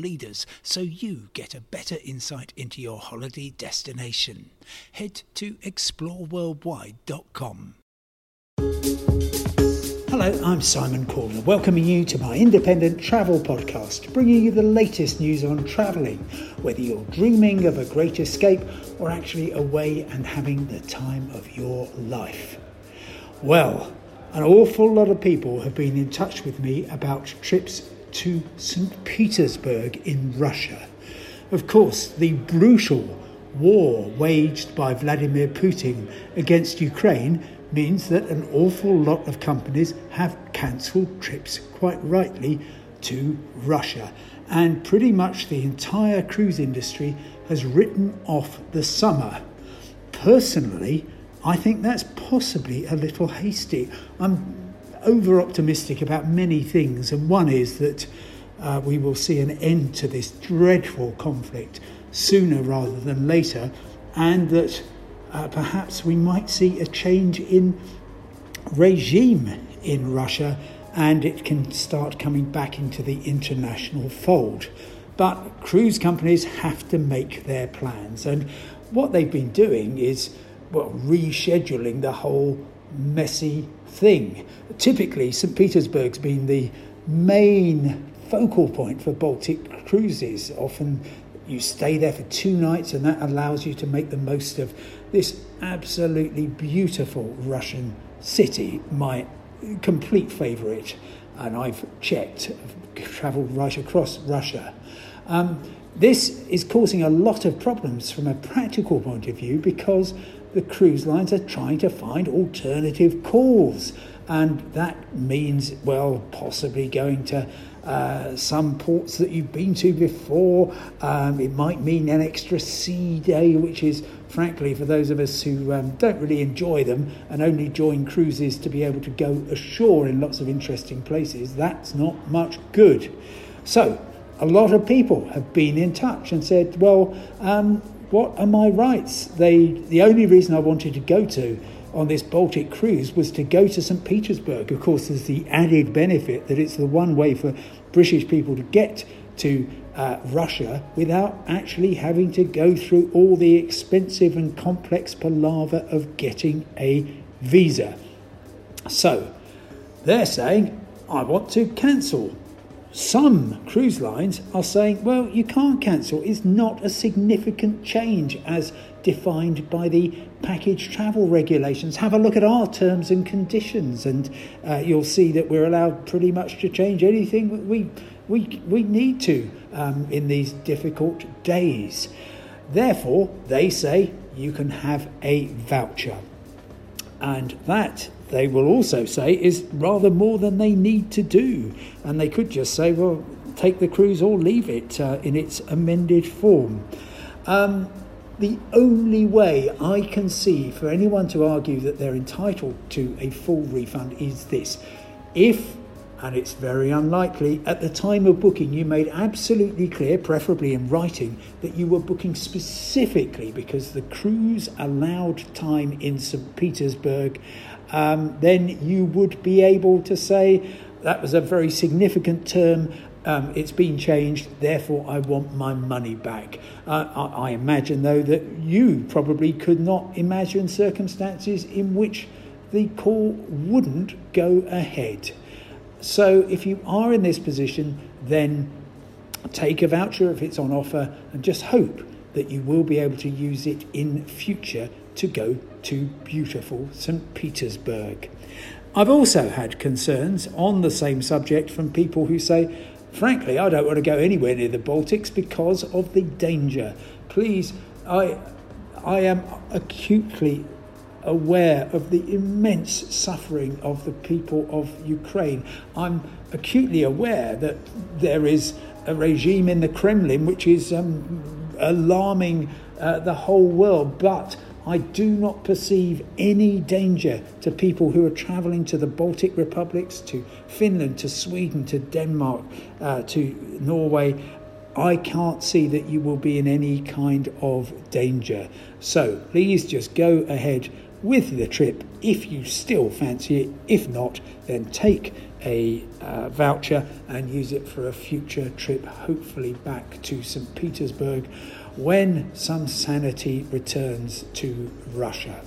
leaders so you get a better insight into your holiday destination. Head to exploreworldwide.com. Hello, I'm Simon Calder, welcoming you to my independent travel podcast, bringing you the latest news on travelling, whether you're dreaming of a great escape or actually away and having the time of your life. Well, an awful lot of people have been in touch with me about trips to St. Petersburg in Russia. Of course, the brutal war waged by Vladimir Putin against Ukraine means that an awful lot of companies have cancelled trips, quite rightly, to Russia. And pretty much the entire cruise industry has written off the summer. Personally, I think that's possibly a little hasty. I'm over optimistic about many things, and one is that uh, we will see an end to this dreadful conflict sooner rather than later, and that uh, perhaps we might see a change in regime in Russia and it can start coming back into the international fold. But cruise companies have to make their plans, and what they've been doing is well, rescheduling the whole messy thing. Typically, St. Petersburg's been the main focal point for Baltic cruises. Often you stay there for two nights, and that allows you to make the most of this absolutely beautiful Russian city, my complete favourite. And I've checked, travelled right across Russia. Um, this is causing a lot of problems from a practical point of view because the cruise lines are trying to find alternative calls. And that means, well, possibly going to uh, some ports that you've been to before. Um, it might mean an extra sea day, which is, frankly, for those of us who um, don't really enjoy them and only join cruises to be able to go ashore in lots of interesting places, that's not much good. So, a lot of people have been in touch and said, well, um, what are my rights? They, the only reason I wanted to go to on this Baltic cruise was to go to St. Petersburg. Of course, there's the added benefit that it's the one way for British people to get to uh, Russia without actually having to go through all the expensive and complex palaver of getting a visa. So they're saying, I want to cancel some cruise lines are saying, well, you can't cancel. It's not a significant change as defined by the package travel regulations. Have a look at our terms and conditions, and uh, you'll see that we're allowed pretty much to change anything we, we, we need to um, in these difficult days. Therefore, they say you can have a voucher. And that they will also say is rather more than they need to do. And they could just say, well, take the cruise or leave it uh, in its amended form. Um, the only way I can see for anyone to argue that they're entitled to a full refund is this. If and it's very unlikely. At the time of booking, you made absolutely clear, preferably in writing, that you were booking specifically because the cruise allowed time in St. Petersburg. Um, then you would be able to say that was a very significant term. Um, it's been changed, therefore I want my money back. Uh, I, I imagine, though, that you probably could not imagine circumstances in which the call wouldn't go ahead. So if you are in this position, then take a voucher if it's on offer and just hope that you will be able to use it in future to go to beautiful St. Petersburg. I've also had concerns on the same subject from people who say, frankly, I don't want to go anywhere near the Baltics because of the danger. Please, I, I am acutely aware of the immense suffering of the people of Ukraine. I'm acutely aware that there is a regime in the Kremlin which is um, alarming uh, the whole world. But I do not perceive any danger to people who are travelling to the Baltic republics, to Finland, to Sweden, to Denmark, uh, to Norway. I can't see that you will be in any kind of danger. So please just go ahead with the trip if you still fancy it. If not, then take a uh, voucher and use it for a future trip, hopefully back to St. Petersburg when some sanity returns to Russia.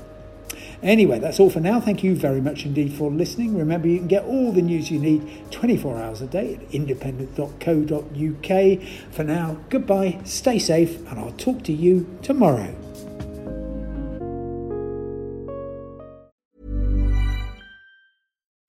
Anyway, that's all for now. Thank you very much indeed for listening. Remember, you can get all the news you need 24 hours a day at independent.co.uk. For now, goodbye, stay safe, and I'll talk to you tomorrow.